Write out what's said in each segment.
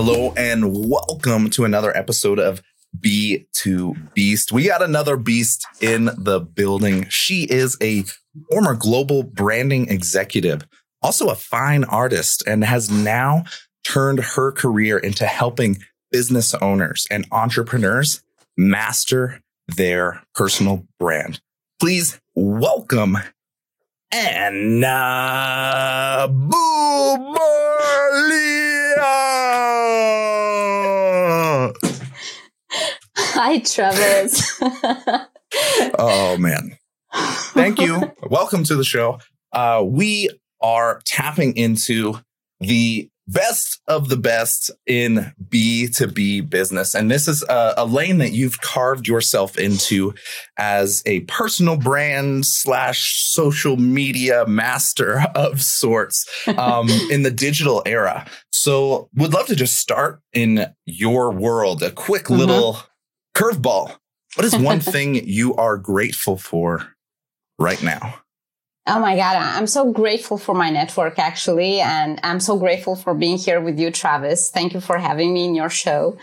Hello and welcome to another episode of B2 Beast. We got another beast in the building. She is a former global branding executive, also a fine artist, and has now turned her career into helping business owners and entrepreneurs master their personal brand. Please welcome Anna Bubolea. Hi, Travis. oh man. Thank you. Welcome to the show. Uh, we are tapping into the best of the best in B2B business. And this is a, a, lane that you've carved yourself into as a personal brand slash social media master of sorts um, in the digital era. So would love to just start in your world, a quick mm-hmm. little curveball. What is one thing you are grateful for right now? Oh my God. I'm so grateful for my network, actually. And I'm so grateful for being here with you, Travis. Thank you for having me in your show.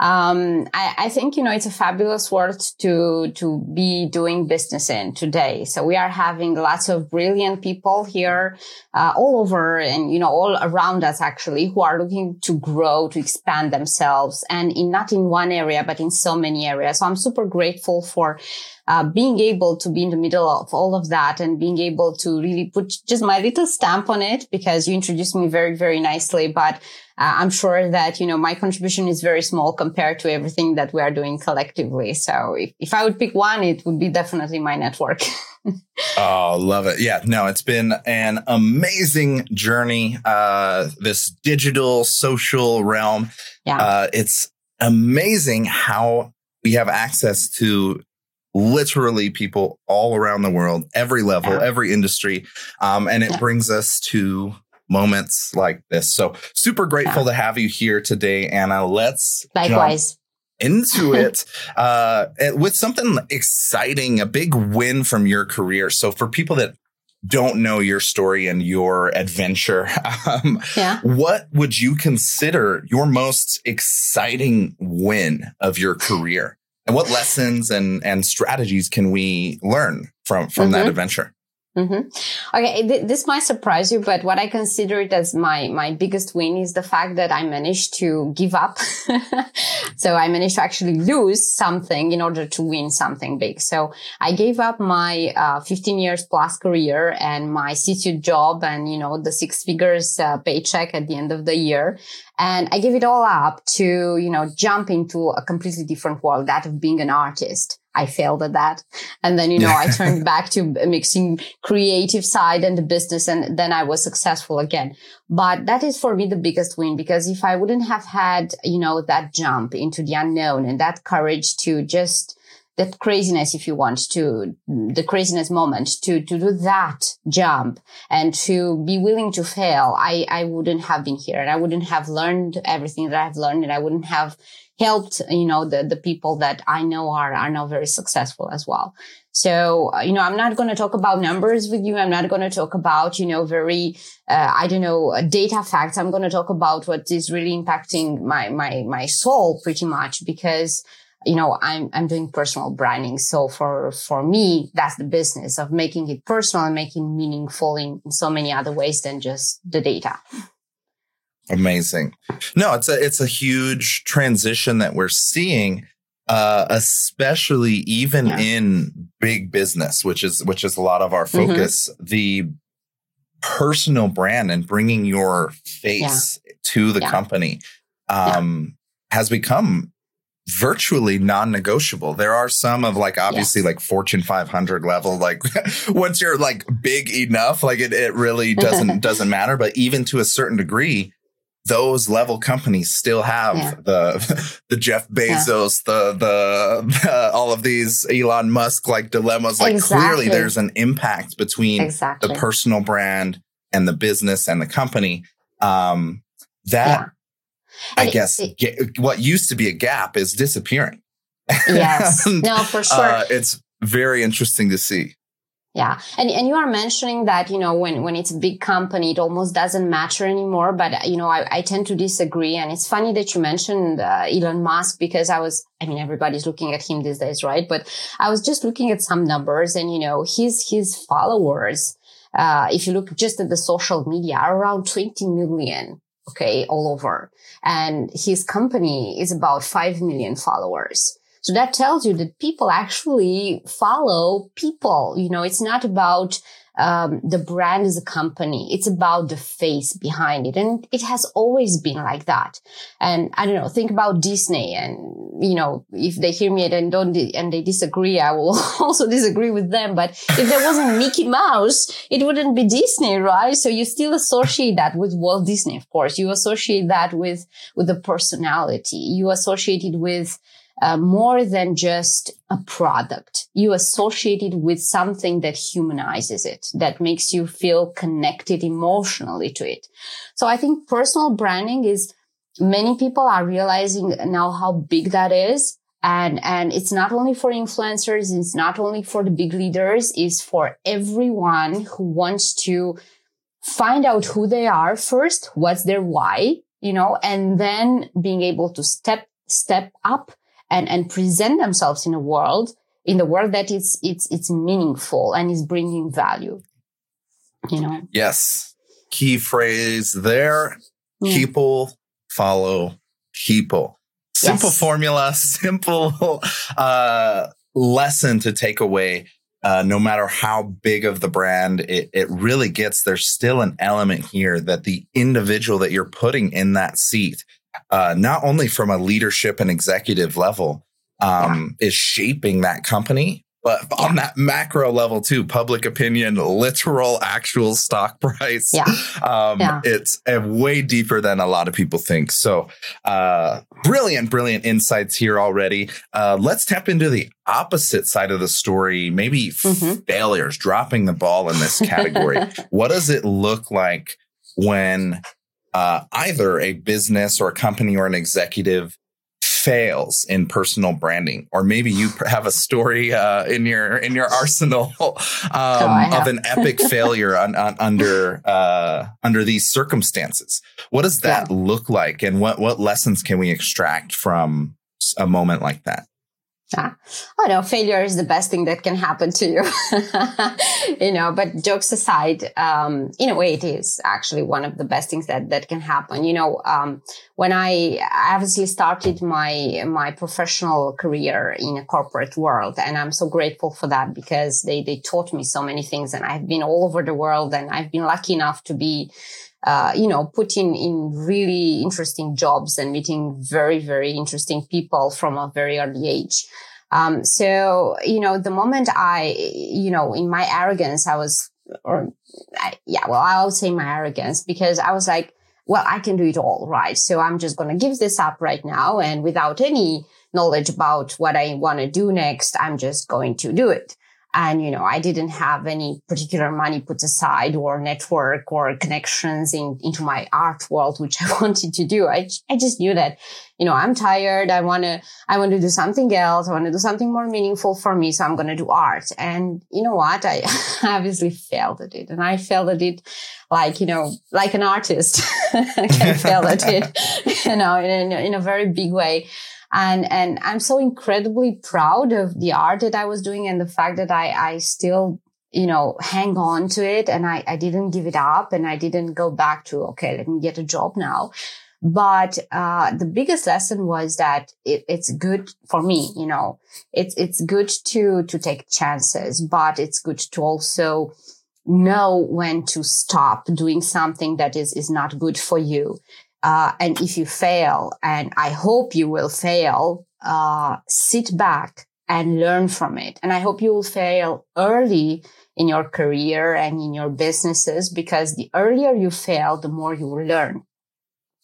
Um, I, I, think, you know, it's a fabulous world to, to be doing business in today. So we are having lots of brilliant people here, uh, all over and, you know, all around us actually who are looking to grow, to expand themselves and in not in one area, but in so many areas. So I'm super grateful for uh, being able to be in the middle of all of that and being able to really put just my little stamp on it because you introduced me very, very nicely. But uh, I'm sure that, you know, my contribution is very small compared to everything that we are doing collectively. So if, if I would pick one, it would be definitely my network. oh, love it. Yeah, no, it's been an amazing journey. Uh, this digital social realm. Yeah. Uh, it's amazing how we have access to literally people all around the world, every level, yeah. every industry. Um, and it yeah. brings us to moments like this. So super grateful yeah. to have you here today, Anna. Let's likewise into it uh, with something exciting, a big win from your career. So for people that don't know your story and your adventure, um, yeah. what would you consider your most exciting win of your career? and what lessons and and strategies can we learn from from mm-hmm. that adventure Mm-hmm. Okay, th- this might surprise you, but what I consider it as my my biggest win is the fact that I managed to give up. so I managed to actually lose something in order to win something big. So I gave up my uh, 15 years plus career and my CTO job and you know the six figures uh, paycheck at the end of the year, and I gave it all up to you know jump into a completely different world, that of being an artist. I failed at that. And then, you know, I turned back to mixing creative side and the business and then I was successful again. But that is for me the biggest win because if I wouldn't have had, you know, that jump into the unknown and that courage to just that craziness, if you want to, the craziness moment to, to do that jump and to be willing to fail, I, I wouldn't have been here and I wouldn't have learned everything that I've learned and I wouldn't have helped, you know, the, the people that I know are, are now very successful as well. So, uh, you know, I'm not going to talk about numbers with you. I'm not going to talk about, you know, very, uh, I don't know, uh, data facts. I'm going to talk about what is really impacting my, my, my soul pretty much because, you know, I'm, I'm doing personal branding. So for, for me, that's the business of making it personal and making meaningful in, in so many other ways than just the data. Amazing. No, it's a it's a huge transition that we're seeing, uh, especially even yeah. in big business, which is which is a lot of our mm-hmm. focus. Mm-hmm. The personal brand and bringing your face yeah. to the yeah. company um, has become virtually non-negotiable. There are some of like obviously yes. like Fortune 500 level like once you're like big enough like it it really doesn't doesn't matter but even to a certain degree those level companies still have yeah. the the Jeff Bezos, yeah. the, the, the all of these Elon Musk like dilemmas. Like exactly. clearly, there's an impact between exactly. the personal brand and the business and the company. Um, that yeah. I guess it, what used to be a gap is disappearing. Yes, no, for sure. Uh, it's very interesting to see. Yeah. And, and you are mentioning that, you know, when, when it's a big company, it almost doesn't matter anymore. But, you know, I, I tend to disagree. And it's funny that you mentioned uh, Elon Musk because I was, I mean, everybody's looking at him these days, right? But I was just looking at some numbers and, you know, his, his followers, uh, if you look just at the social media are around 20 million. Okay. All over. And his company is about 5 million followers. So that tells you that people actually follow people. You know, it's not about um, the brand as a company. It's about the face behind it. And it has always been like that. And I don't know, think about Disney and, you know, if they hear me and don't, and they disagree, I will also disagree with them. But if there wasn't Mickey Mouse, it wouldn't be Disney, right? So you still associate that with Walt Disney, of course. You associate that with, with the personality. You associate it with, uh, more than just a product. You associate it with something that humanizes it, that makes you feel connected emotionally to it. So I think personal branding is many people are realizing now how big that is. And, and it's not only for influencers. It's not only for the big leaders. It's for everyone who wants to find out who they are first. What's their why? You know, and then being able to step, step up and, and present themselves in a world, in the world that it's, it's, it's meaningful and is bringing value. You know? Yes. Key phrase there. Yeah. People follow people. Simple yes. formula, simple, uh, lesson to take away. Uh, no matter how big of the brand it, it really gets, there's still an element here that the individual that you're putting in that seat uh, not only from a leadership and executive level, um, yeah. is shaping that company, but yeah. on that macro level too, public opinion, literal, actual stock price. Yeah. Um, yeah. It's uh, way deeper than a lot of people think. So, uh, brilliant, brilliant insights here already. Uh, let's tap into the opposite side of the story, maybe mm-hmm. failures, dropping the ball in this category. what does it look like when uh, either a business or a company or an executive fails in personal branding or maybe you have a story uh, in your in your arsenal um, oh, of an epic failure on, on, under uh, under these circumstances. What does that yeah. look like and what what lessons can we extract from a moment like that yeah. Oh no, failure is the best thing that can happen to you. you know, but jokes aside, um, in a way it is actually one of the best things that, that can happen. You know, um, when I obviously started my, my professional career in a corporate world, and I'm so grateful for that because they, they taught me so many things and I've been all over the world and I've been lucky enough to be uh, you know, putting in really interesting jobs and meeting very, very interesting people from a very early age. Um, so, you know, the moment I, you know, in my arrogance, I was, or I, yeah, well, I would say my arrogance because I was like, well, I can do it all, right? So I'm just going to give this up right now. And without any knowledge about what I want to do next, I'm just going to do it. And, you know, I didn't have any particular money put aside or network or connections in, into my art world, which I wanted to do. I, I just knew that, you know, I'm tired. I want to, I want to do something else. I want to do something more meaningful for me. So I'm going to do art. And you know what? I obviously failed at it and I failed at it like, you know, like an artist can fail at it, you know, in, in a very big way. And, and I'm so incredibly proud of the art that I was doing and the fact that I, I still, you know, hang on to it and I, I didn't give it up and I didn't go back to, okay, let me get a job now. But, uh, the biggest lesson was that it, it's good for me, you know, it's, it's good to, to take chances, but it's good to also, know when to stop doing something that is, is not good for you. Uh, and if you fail, and I hope you will fail, uh, sit back and learn from it. And I hope you will fail early in your career and in your businesses because the earlier you fail, the more you will learn.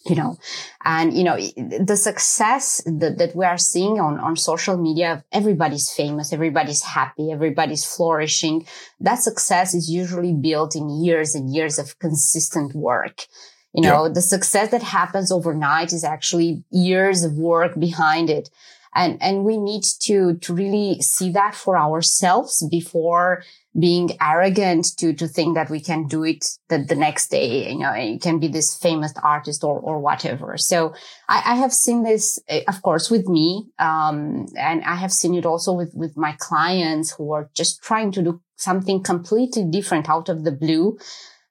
You know, and you know, the success that, that we are seeing on, on social media, everybody's famous, everybody's happy, everybody's flourishing. That success is usually built in years and years of consistent work. You know, the success that happens overnight is actually years of work behind it. And, and we need to, to really see that for ourselves before being arrogant to, to think that we can do it the, the next day. You know, you can be this famous artist or, or whatever. So I, I have seen this, eh, of course, with me. Um, and I have seen it also with, with my clients who are just trying to do something completely different out of the blue,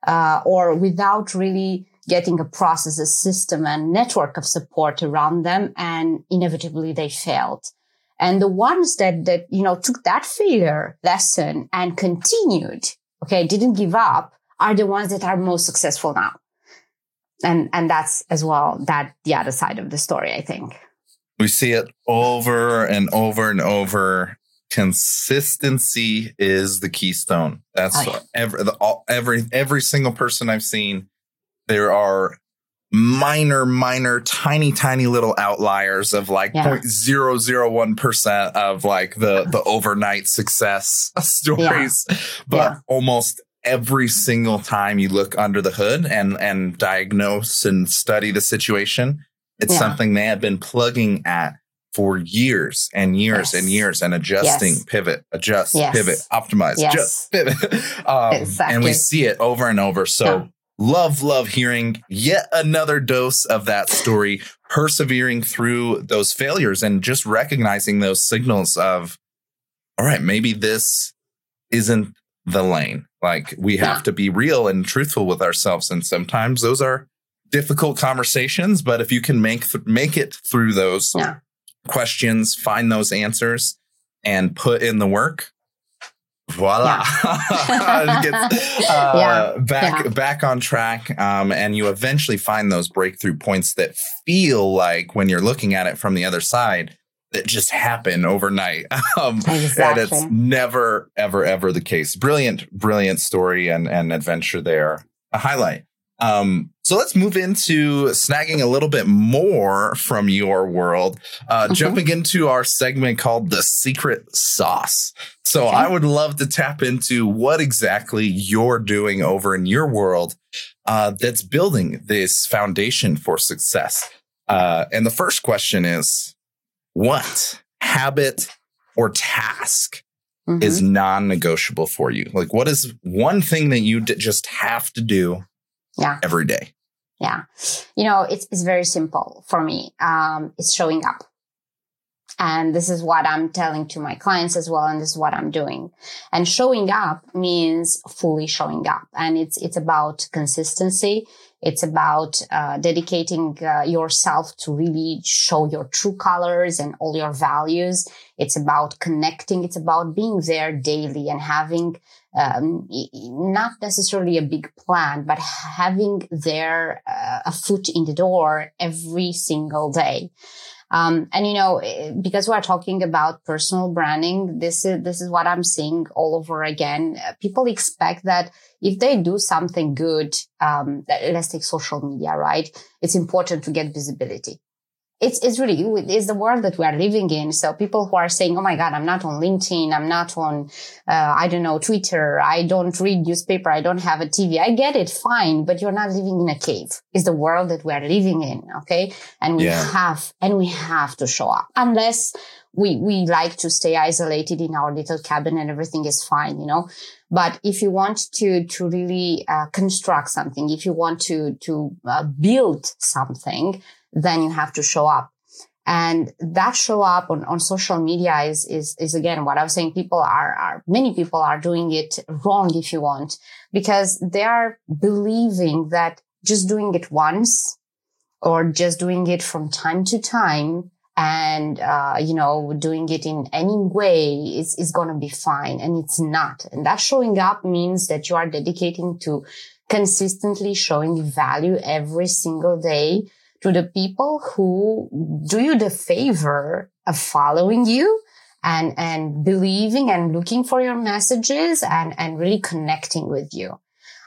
uh, or without really getting a process, a system and network of support around them. And inevitably they failed. And the ones that, that, you know, took that failure lesson and continued, okay, didn't give up are the ones that are most successful now. And, and that's as well that the other side of the story, I think. We see it over and over and over. Consistency is the keystone. That's oh, yeah. every, the, all, every, every single person I've seen. There are minor, minor, tiny, tiny little outliers of like yeah. 0.001% of like the, the overnight success stories. Yeah. But yeah. almost every single time you look under the hood and, and diagnose and study the situation, it's something they have been plugging at for years and years yes. and years and adjusting, yes. pivot, adjust, yes. pivot, optimize, just pivot. um, exactly. And we see it over and over. So love, love hearing yet another dose of that story, persevering through those failures and just recognizing those signals of, all right, maybe this isn't the lane. Like we have yeah. to be real and truthful with ourselves. And sometimes those are difficult conversations, but if you can make, th- make it through those yeah. questions, find those answers and put in the work, voila yeah. gets uh, yeah. back yeah. back on track um, and you eventually find those breakthrough points that feel like when you're looking at it from the other side that just happen overnight um, exactly. and it's never ever ever the case brilliant brilliant story and and adventure there a highlight um, so let's move into snagging a little bit more from your world, uh, mm-hmm. jumping into our segment called the secret sauce. So okay. I would love to tap into what exactly you're doing over in your world uh, that's building this foundation for success. Uh, and the first question is what habit or task mm-hmm. is non negotiable for you? Like, what is one thing that you d- just have to do yeah. every day? Yeah. You know, it's, it's very simple for me. Um, it's showing up. And this is what I'm telling to my clients as well. And this is what I'm doing. And showing up means fully showing up. And it's, it's about consistency. It's about uh, dedicating uh, yourself to really show your true colors and all your values. It's about connecting. It's about being there daily and having um, not necessarily a big plan, but having there uh, a foot in the door every single day. Um, and you know, eh, because we're talking about personal branding, this is, this is what I'm seeing all over again. People expect that if they do something good, um, let's take social media, right? It's important to get visibility it's it's really it's the world that we are living in. So people who are saying, "Oh my God, I'm not on LinkedIn, I'm not on, uh, I don't know, Twitter, I don't read newspaper, I don't have a TV." I get it, fine, but you're not living in a cave. It's the world that we are living in, okay? And we yeah. have and we have to show up, unless we we like to stay isolated in our little cabin and everything is fine, you know. But if you want to to really uh, construct something, if you want to to uh, build something then you have to show up. And that show up on, on social media is, is, is again what I was saying. People are, are, many people are doing it wrong if you want, because they are believing that just doing it once or just doing it from time to time and uh, you know doing it in any way is, is going to be fine and it's not and that showing up means that you are dedicating to consistently showing value every single day to the people who do you the favor of following you and, and believing and looking for your messages and, and really connecting with you.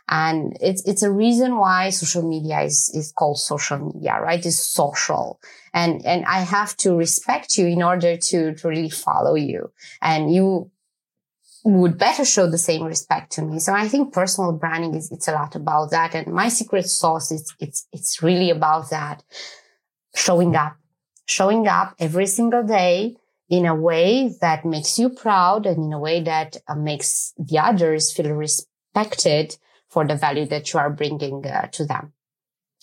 And it's, it's a reason why social media is, is called social media, right? It's social. And, and I have to respect you in order to, to really follow you. And you would better show the same respect to me. So I think personal branding is, it's a lot about that. And my secret sauce is, it's, it's really about that. Showing up, showing up every single day in a way that makes you proud and in a way that uh, makes the others feel respected for the value that you are bringing uh, to them.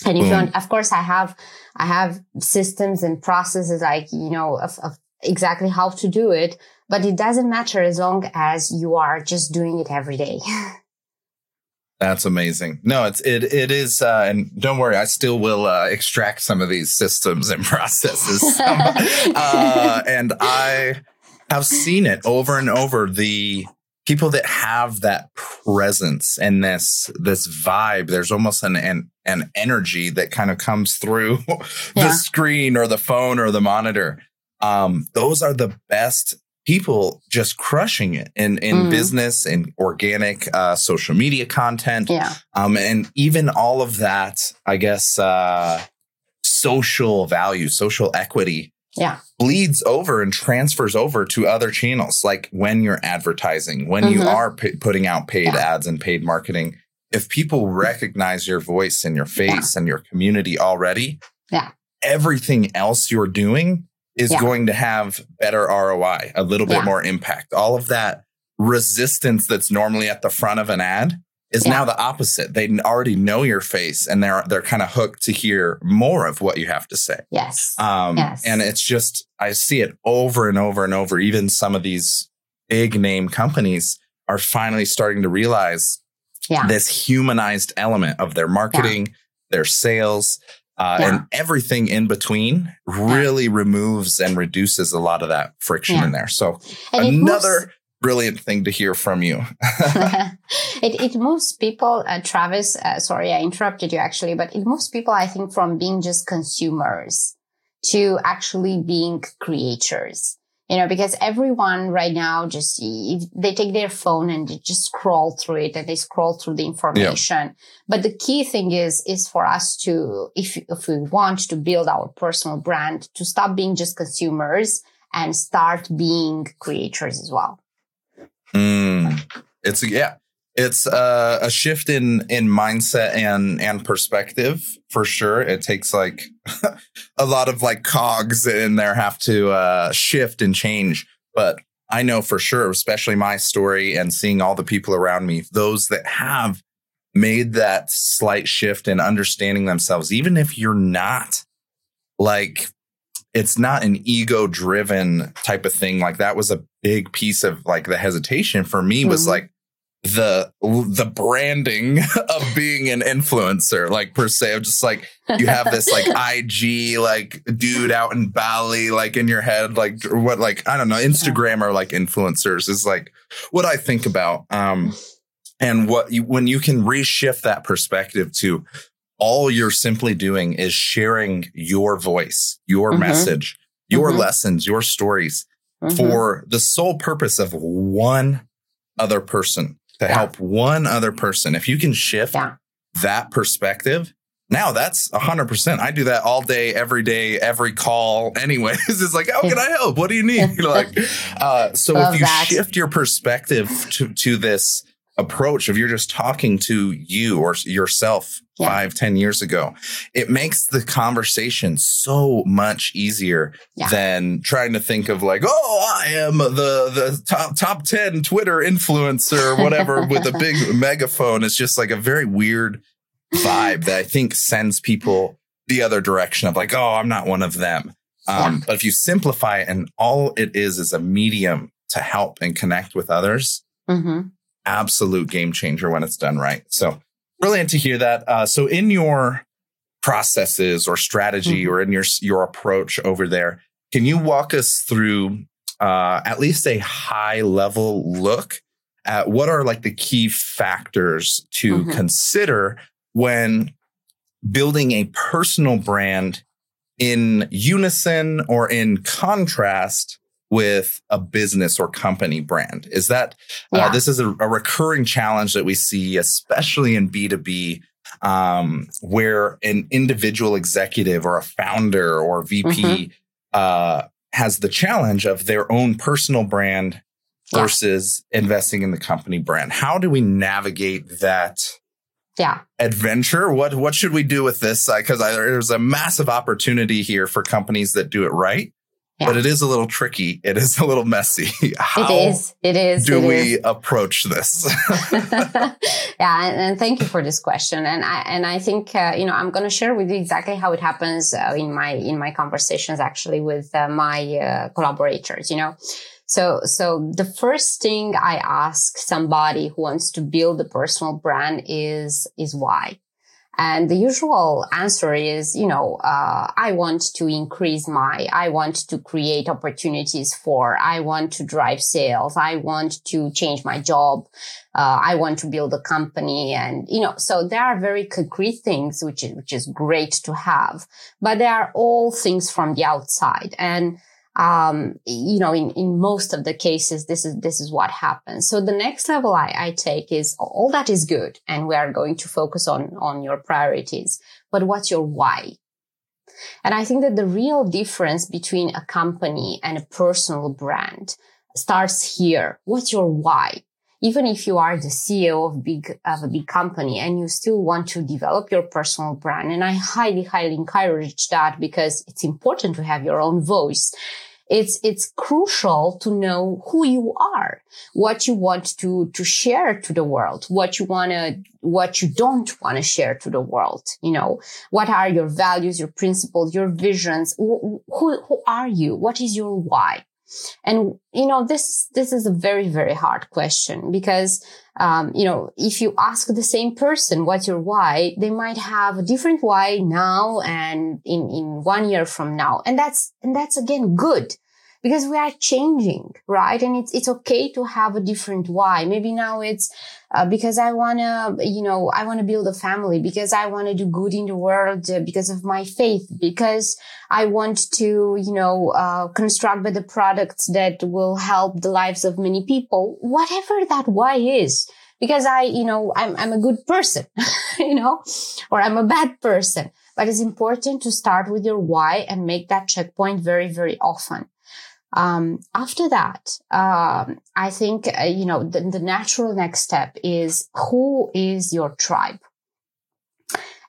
And if mm. you want, of course, I have, I have systems and processes like, you know, of, of exactly how to do it, but it doesn't matter as long as you are just doing it every day. That's amazing. No, it's it it is, uh, and don't worry, I still will uh, extract some of these systems and processes, uh, and I have seen it over and over. The people that have that presence and this this vibe, there's almost an an, an energy that kind of comes through yeah. the screen or the phone or the monitor. Um, those are the best people just crushing it in in mm. business and organic uh, social media content. Yeah. Um, and even all of that, I guess, uh, social value, social equity. Yeah. Bleeds over and transfers over to other channels, like when you're advertising, when mm-hmm. you are p- putting out paid yeah. ads and paid marketing. If people recognize your voice and your face yeah. and your community already, yeah, everything else you're doing is yeah. going to have better ROI, a little bit yeah. more impact. All of that resistance that's normally at the front of an ad is yeah. now the opposite. They already know your face and they're they're kind of hooked to hear more of what you have to say. Yes. Um yes. and it's just I see it over and over and over. Even some of these big name companies are finally starting to realize yeah. this humanized element of their marketing, their sales, uh, yeah. And everything in between really yeah. removes and reduces a lot of that friction yeah. in there. So and another moves, brilliant thing to hear from you. it, it moves people, uh, Travis, uh, sorry, I interrupted you actually, but it moves people, I think, from being just consumers to actually being creators you know, because everyone right now just, they take their phone and they just scroll through it and they scroll through the information. Yeah. But the key thing is, is for us to, if, if we want to build our personal brand, to stop being just consumers and start being creators as well. Mm, it's, yeah, it's uh, a shift in in mindset and and perspective for sure. It takes like a lot of like cogs in there have to uh, shift and change. But I know for sure, especially my story and seeing all the people around me, those that have made that slight shift in understanding themselves, even if you're not like it's not an ego driven type of thing. Like that was a big piece of like the hesitation for me was mm-hmm. like the the branding of being an influencer like per se of just like you have this like IG like dude out in Bali like in your head like what like I don't know Instagram or like influencers is like what I think about um and what you when you can reshift that perspective to all you're simply doing is sharing your voice your mm-hmm. message your mm-hmm. lessons your stories mm-hmm. for the sole purpose of one other person to yeah. help one other person. If you can shift yeah. that perspective, now that's a hundred percent. I do that all day, every day, every call. Anyways, it's like, how can I help? What do you need? You're like, uh, so Love if you that. shift your perspective to to this approach if you're just talking to you or yourself yeah. five, ten years ago, it makes the conversation so much easier yeah. than trying to think of like, oh, I am the the top top ten Twitter influencer or whatever with a big megaphone. It's just like a very weird vibe that I think sends people the other direction of like, oh, I'm not one of them. Um, yeah. But if you simplify it and all it is is a medium to help and connect with others, mm-hmm absolute game changer when it's done right. So brilliant to hear that. Uh, so in your processes or strategy mm-hmm. or in your your approach over there, can you walk us through uh, at least a high level look at what are like the key factors to mm-hmm. consider when building a personal brand in unison or in contrast with a business or company brand? Is that uh, yeah. uh, this is a, a, recurring challenge that we see, especially in B2B, um, where an individual executive or a founder or VP mm-hmm. uh, has the challenge of their own personal brand versus investing in the company brand. How do we navigate that? yeah adventure what what should we do with this because uh, there's a massive opportunity here for companies that do it right Yeah. but it is a little tricky. It is a little messy. How it is. It is. do it we is. approach this? yeah, and, and thank you for this question. And I and I think uh, you know I'm going to share with you exactly how it happens uh, in my in my conversations actually with uh, my uh, collaborators. You know, so so the first thing I ask somebody who wants to build a personal brand is is why. And the usual answer is, you know, uh, I want to increase my, I want to create opportunities for, I want to drive sales, I want to change my job, uh, I want to build a company, and you know, so there are very concrete things which is which is great to have, but they are all things from the outside, and um, you know, in, in most of the cases, this is, this is what happens. So the next level I, I take is all that is good. And we are going to focus on, on your priorities, but what's your why? And I think that the real difference between a company and a personal brand starts here. What's your why? Even if you are the CEO of big, of a big company and you still want to develop your personal brand. And I highly, highly encourage that because it's important to have your own voice. It's it's crucial to know who you are what you want to to share to the world what you want to what you don't want to share to the world you know? What are your values your principles your visions? Who, who are you? What is your why and you know this this is a very very hard question because um, you know if you ask the same person what's your why they might have a different why now and in in one year from now and that's and that's again good because we are changing, right? And it's, it's okay to have a different why. Maybe now it's, uh, because I want to, you know, I want to build a family because I want to do good in the world uh, because of my faith, because I want to, you know, uh, construct the products that will help the lives of many people, whatever that why is. Because I, you know, I'm, I'm a good person, you know, or I'm a bad person, but it's important to start with your why and make that checkpoint very, very often. Um, after that, um, I think, uh, you know, the, the, natural next step is who is your tribe?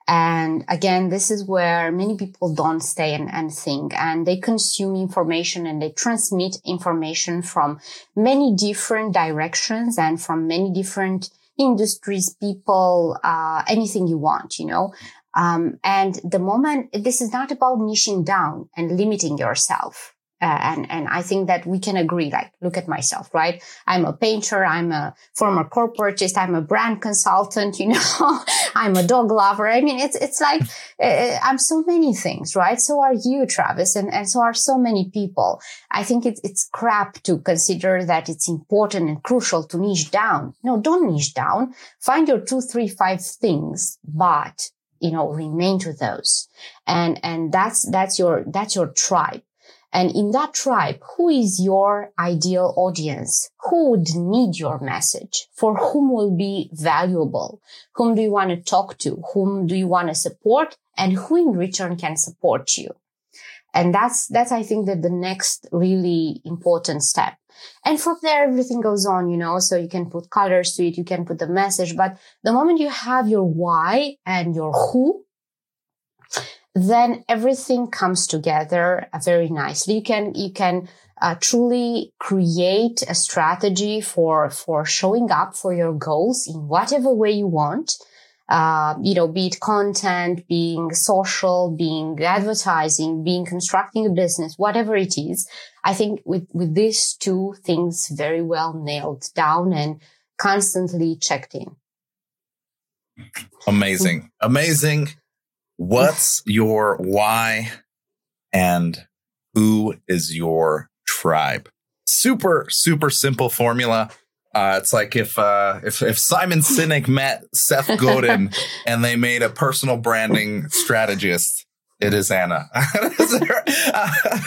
And again, this is where many people don't stay and, and think and they consume information and they transmit information from many different directions and from many different industries, people, uh, anything you want, you know. Um, and the moment this is not about niching down and limiting yourself uh, and, and I think that we can agree, like, look at myself, right? I'm a painter. I'm a former corporatist. I'm a brand consultant, you know, I'm a dog lover. I mean, it's, it's like, uh, I'm so many things, right? So are you, Travis. And, and so are so many people. I think it's, it's crap to consider that it's important and crucial to niche down. No, don't niche down. Find your two, three, five things, but you know, remain to those. And, and that's, that's your, that's your tribe. And in that tribe, who is your ideal audience? Who would need your message? For whom will be valuable? Whom do you want to talk to? Whom do you want to support? And who in return can support you? And that's, that's, I think that the next really important step. And from there, everything goes on, you know, so you can put colors to it. You can put the message, but the moment you have your why and your who, then everything comes together very nicely. You can, you can uh, truly create a strategy for, for showing up for your goals in whatever way you want. Uh, you know, be it content, being social, being advertising, being constructing a business, whatever it is. I think with, with these two things very well nailed down and constantly checked in. Amazing. Amazing. What's your why and who is your tribe? Super, super simple formula. Uh, it's like if, uh, if, if Simon Sinek met Seth Godin and they made a personal branding strategist, it is Anna.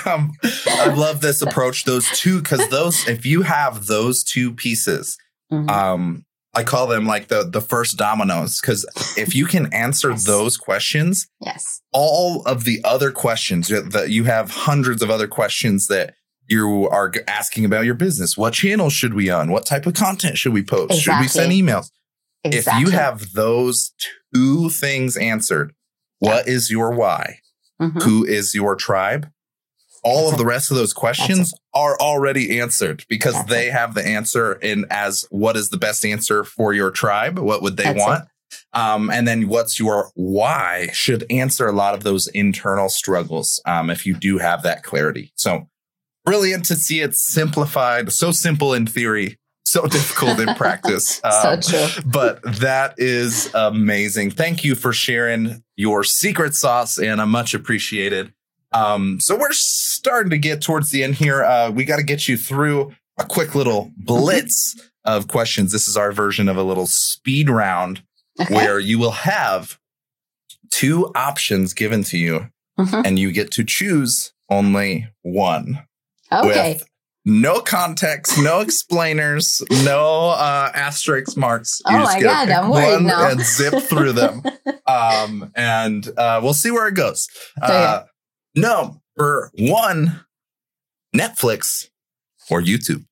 um, I love this approach. Those two, because those, if you have those two pieces, mm-hmm. um, I call them like the the first dominoes because if you can answer yes. those questions, yes, all of the other questions that you have hundreds of other questions that you are asking about your business. What channels should we on? What type of content should we post? Exactly. Should we send emails? Exactly. If you have those two things answered, what yeah. is your why? Mm-hmm. Who is your tribe? All of the rest of those questions are already answered because That's they it. have the answer in as what is the best answer for your tribe? What would they That's want? Um, and then what's your why should answer a lot of those internal struggles um, if you do have that clarity. So brilliant to see it simplified, so simple in theory, so difficult in practice. Um, so true. but that is amazing. Thank you for sharing your secret sauce, Anna. Much appreciated. Um, so we're starting to get towards the end here. Uh, we got to get you through a quick little blitz of questions. This is our version of a little speed round Okay. where you will have two options given to you Mhm. and you get to choose only one Okay. with no context, no explainers, no uh, asterisk marks. Oh my God, I'm worried one now. and zip through them. um, and uh, we'll see where it goes. Uh, number one, Netflix or YouTube.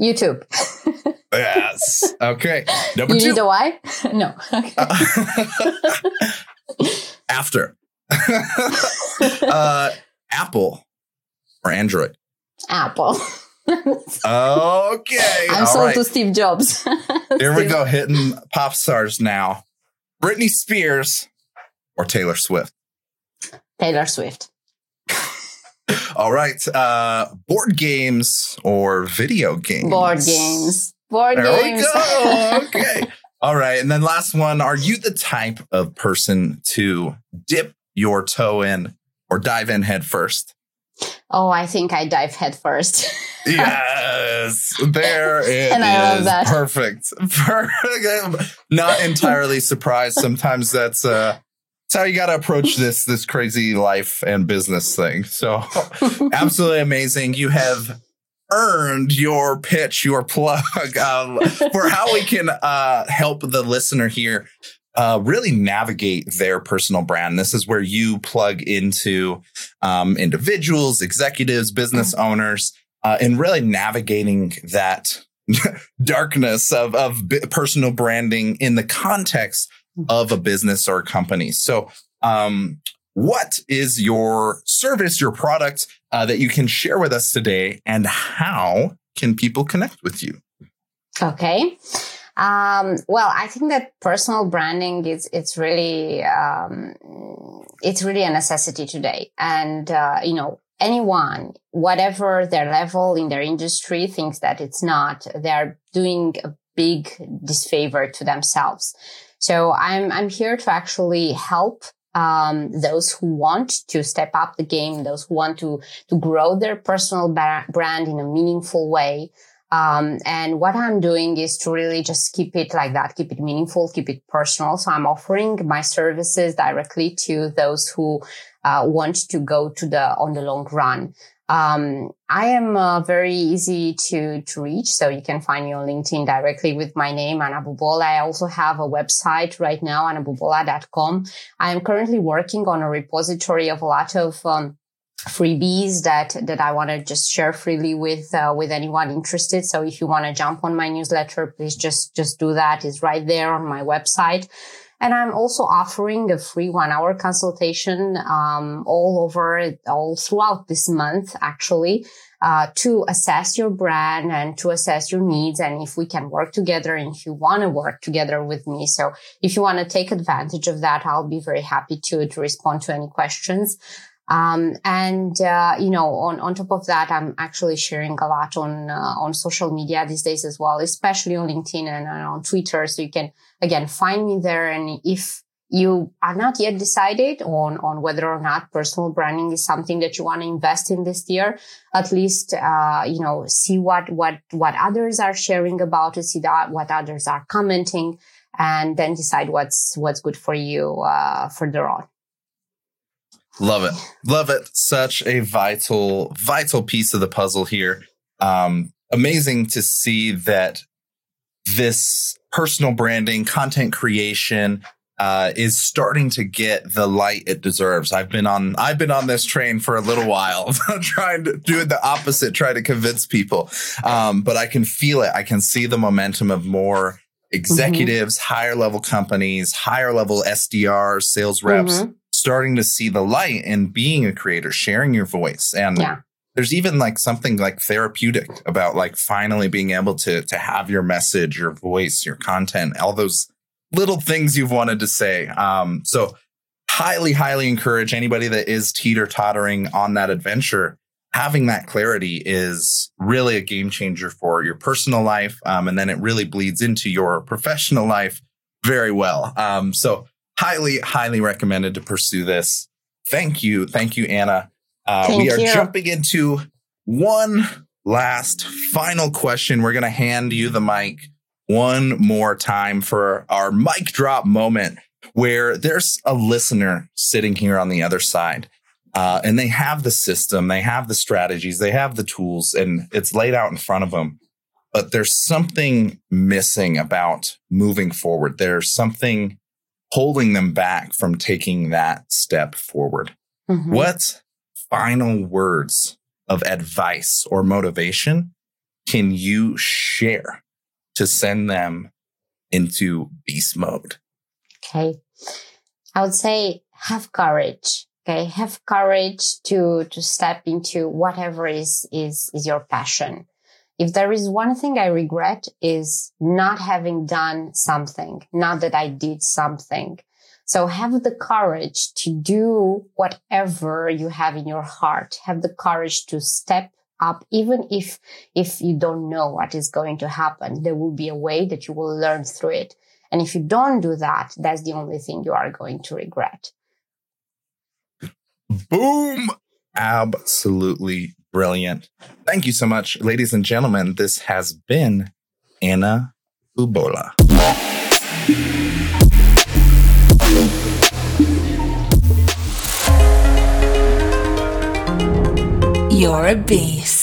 YouTube. Yes. Okay. Number you two. need a why? no. Okay. After. uh, Apple or Android. Apple. Okay. I'm sold right. to Steve Jobs. Here we go, hitting pop stars now. Britney Spears or Taylor Swift. Taylor Swift. All right. Uh, board games or video games. Board games. Board There games. we go. Okay. All right. And then last one. Are you the type of person to dip your toe in or dive in head first? oh, I think I dive head first. Yes, there it is. And I love that. Perfect. Perfect. Not entirely surprised. Sometimes that's uh that's how you got to approach this this crazy life and business thing. So absolutely amazing. You have earned your pitch, your plug um, for how we can uh, help the listener here uh, really navigate their personal brand. This is where you plug into um, individuals, executives, business owners, uh, and really navigating that darkness of, of personal branding in the context of a business or a company. So, um, what is your service, your product uh, that you can share with us today, and how can people connect with you? Okay. Um, well, I think that personal branding is it's really um, it's really a necessity today, and uh, you know anyone, whatever their level in their industry, thinks that it's not. They're doing a big disfavor to themselves. So I'm I'm here to actually help um, those who want to step up the game, those who want to to grow their personal brand in a meaningful way. Um, and what I'm doing is to really just keep it like that, keep it meaningful, keep it personal. So I'm offering my services directly to those who uh, want to go to the on the long run. Um, I am uh, very easy to to reach, so you can find me on LinkedIn directly with my name, Anna Bubolea. I also have a website right now, annabubola.com. I am currently working on a repository of a lot of um, freebies that that I want to just share freely with uh, with anyone interested. So if you want to jump on my newsletter, please just just do that. It's right there on my website. And I'm also offering a free one hour consultation um, all over, all throughout this month, actually, uh, to assess your brand and to assess your needs and if we can work together and if you want to work together with me. So if you want to take advantage of that, I'll be very happy to, to respond to any questions. Um, and, uh, you know, on, on top of that, I'm actually sharing a lot on, uh, on social media these days as well, especially on LinkedIn and, and on Twitter. So you can, again, find me there. And if you are not yet decided on, on whether or not personal branding is something that you want to invest in this year, at least, uh, you know, see what, what, what others are sharing about it, see that, what others are commenting, and then decide what's, what's good for you, uh, further on. Love it. Love it. Such a vital, vital piece of the puzzle here. Um, amazing to see that this personal branding, content creation, uh, is starting to get the light it deserves. I've been on, I've been on this train for a little while, trying to do the opposite, try to convince people. Um, but I can feel it. I can see the momentum of more executives, higher level companies, higher level SDRs, sales reps, Mhm. Starting to see the light and being a creator, sharing your voice. And yeah. there's even like something like therapeutic about like finally being able to to have your message, your voice, your content, all those little things you've wanted to say. Um, so highly, highly encourage anybody that is teeter tottering on that adventure. Having that clarity is really a game changer for your personal life. Um, and then it really bleeds into your professional life very well. Um, so highly, highly recommended to pursue this. Thank you. Thank you, Anna. Uh, we are you. jumping into one last final question. We're going to hand you the mic one more time for our mic drop moment where there's a listener sitting here on the other side. Uh, and they have the system, they have the strategies, they have the tools, and it's laid out in front of them. But there's something missing about moving forward. There's something holding them back from taking that step forward. Mm-hmm. What final words of advice or motivation can you share to send them into beast mode? Okay. I would say have courage. Okay. Have courage to, to step into whatever is, is, is your passion. If there is one thing I regret is not having done something, not that I did something. So have the courage to do whatever you have in your heart. Have the courage to step up, even if, if you don't know what is going to happen. There will be a way that you will learn through it. And if you don't do that, that's the only thing you are going to regret. Boom. Absolutely brilliant. Thank you so much, ladies and gentlemen. This has been Anna Bubolea. You're a beast.